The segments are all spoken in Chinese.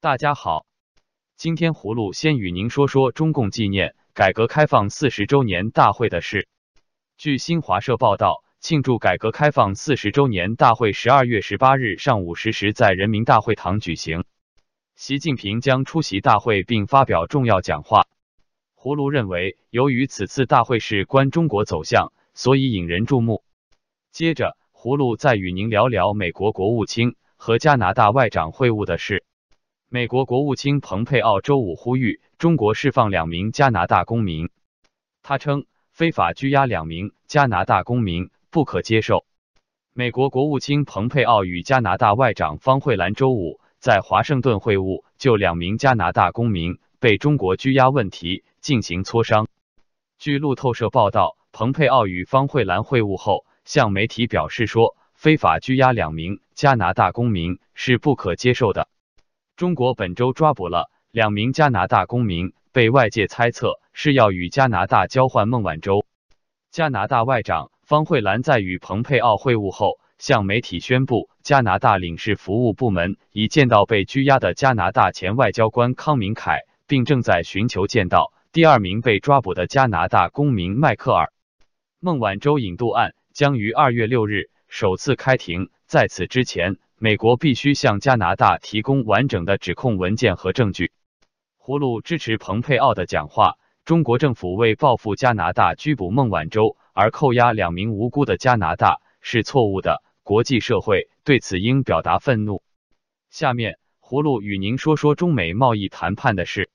大家好，今天葫芦先与您说说中共纪念改革开放四十周年大会的事。据新华社报道，庆祝改革开放四十周年大会十二月十八日上午十时在人民大会堂举行，习近平将出席大会并发表重要讲话。葫芦认为，由于此次大会事关中国走向，所以引人注目。接着，葫芦再与您聊聊美国国务卿和加拿大外长会晤的事。美国国务卿蓬佩奥周五呼吁中国释放两名加拿大公民，他称非法拘押两名加拿大公民不可接受。美国国务卿蓬佩奥与加拿大外长方慧兰周五在华盛顿会晤，就两名加拿大公民被中国拘押问题进行磋商。据路透社报道，蓬佩奥与方慧兰会晤后向媒体表示说，非法拘押两名加拿大公民是不可接受的。中国本周抓捕了两名加拿大公民，被外界猜测是要与加拿大交换孟晚舟。加拿大外长方慧兰在与蓬佩奥会晤后，向媒体宣布，加拿大领事服务部门已见到被拘押的加拿大前外交官康明凯，并正在寻求见到第二名被抓捕的加拿大公民迈克尔。孟晚舟引渡案将于二月六日首次开庭，在此之前。美国必须向加拿大提供完整的指控文件和证据。葫芦支持蓬佩奥的讲话。中国政府为报复加拿大拘捕孟晚舟而扣押两名无辜的加拿大是错误的，国际社会对此应表达愤怒。下面，葫芦与您说说中美贸易谈判的事。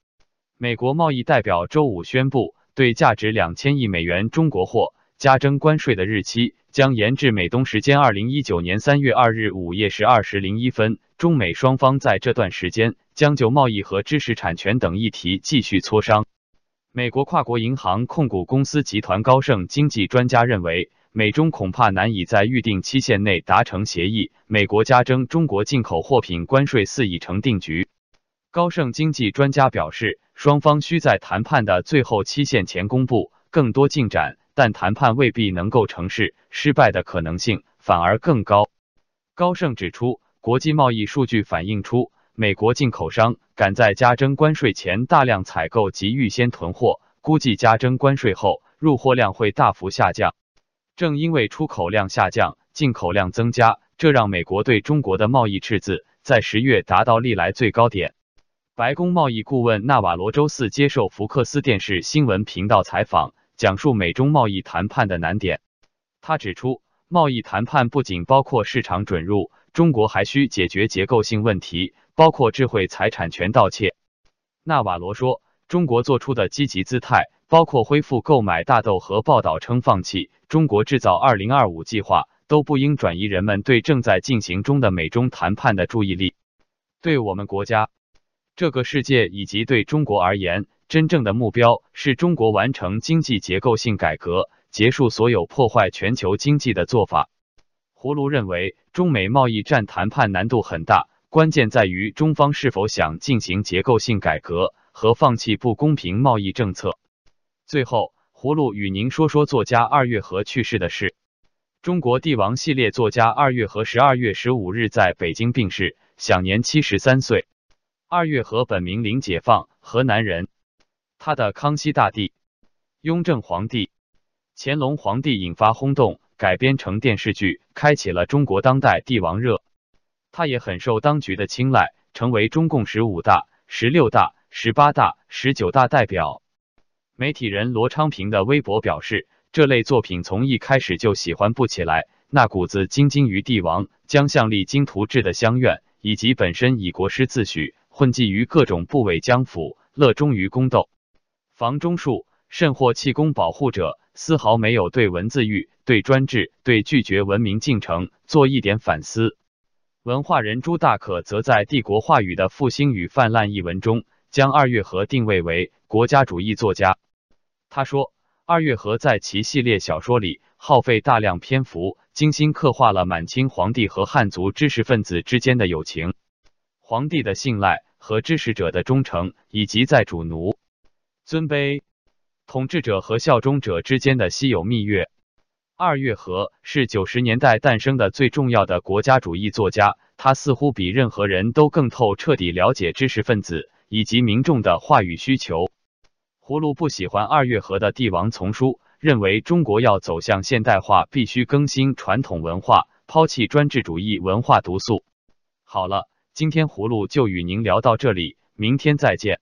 美国贸易代表周五宣布，对价值两千亿美元中国货。加征关税的日期将延至美东时间二零一九年三月二日午夜十二时零一分。中美双方在这段时间将就贸易和知识产权等议题继续磋商。美国跨国银行控股公司集团高盛经济专家认为，美中恐怕难以在预定期限内达成协议。美国加征中国进口货品关税似已成定局。高盛经济专家表示，双方需在谈判的最后期限前公布更多进展。但谈判未必能够成事，失败的可能性反而更高。高盛指出，国际贸易数据反映出，美国进口商赶在加征关税前大量采购及预先囤货，估计加征关税后入货量会大幅下降。正因为出口量下降，进口量增加，这让美国对中国的贸易赤字在十月达到历来最高点。白宫贸易顾问纳瓦罗周四接受福克斯电视新闻频道采访。讲述美中贸易谈判的难点。他指出，贸易谈判不仅包括市场准入，中国还需解决结构性问题，包括智慧财产权盗窃。纳瓦罗说，中国做出的积极姿态，包括恢复购买大豆和报道称放弃中国制造二零二五计划，都不应转移人们对正在进行中的美中谈判的注意力。对我们国家、这个世界以及对中国而言。真正的目标是中国完成经济结构性改革，结束所有破坏全球经济的做法。葫芦认为，中美贸易战谈判难度很大，关键在于中方是否想进行结构性改革和放弃不公平贸易政策。最后，葫芦与您说说作家二月河去世的事。中国帝王系列作家二月河十二月十五日在北京病逝，享年七十三岁。二月河本名林解放，河南人。他的《康熙大帝》《雍正皇帝》《乾隆皇帝》引发轰动，改编成电视剧，开启了中国当代帝王热。他也很受当局的青睐，成为中共十五大、十六大、十八大、十九大代表。媒体人罗昌平的微博表示，这类作品从一开始就喜欢不起来，那股子兢兢于帝王、将相励精图治的乡愿，以及本身以国师自诩，混迹于各种部委江府，乐衷于宫斗。房中术，甚或气功保护者，丝毫没有对文字狱、对专制、对拒绝文明进程做一点反思。文化人朱大可则在《帝国话语的复兴与泛滥》一文中，将二月河定位为国家主义作家。他说，二月河在其系列小说里耗费大量篇幅，精心刻画了满清皇帝和汉族知识分子之间的友情、皇帝的信赖和支持者的忠诚，以及在主奴。尊卑、统治者和效忠者之间的稀有蜜月。二月河是九十年代诞生的最重要的国家主义作家，他似乎比任何人都更透彻底了解知识分子以及民众的话语需求。葫芦不喜欢二月河的帝王丛书，认为中国要走向现代化，必须更新传统文化，抛弃专制主义文化毒素。好了，今天葫芦就与您聊到这里，明天再见。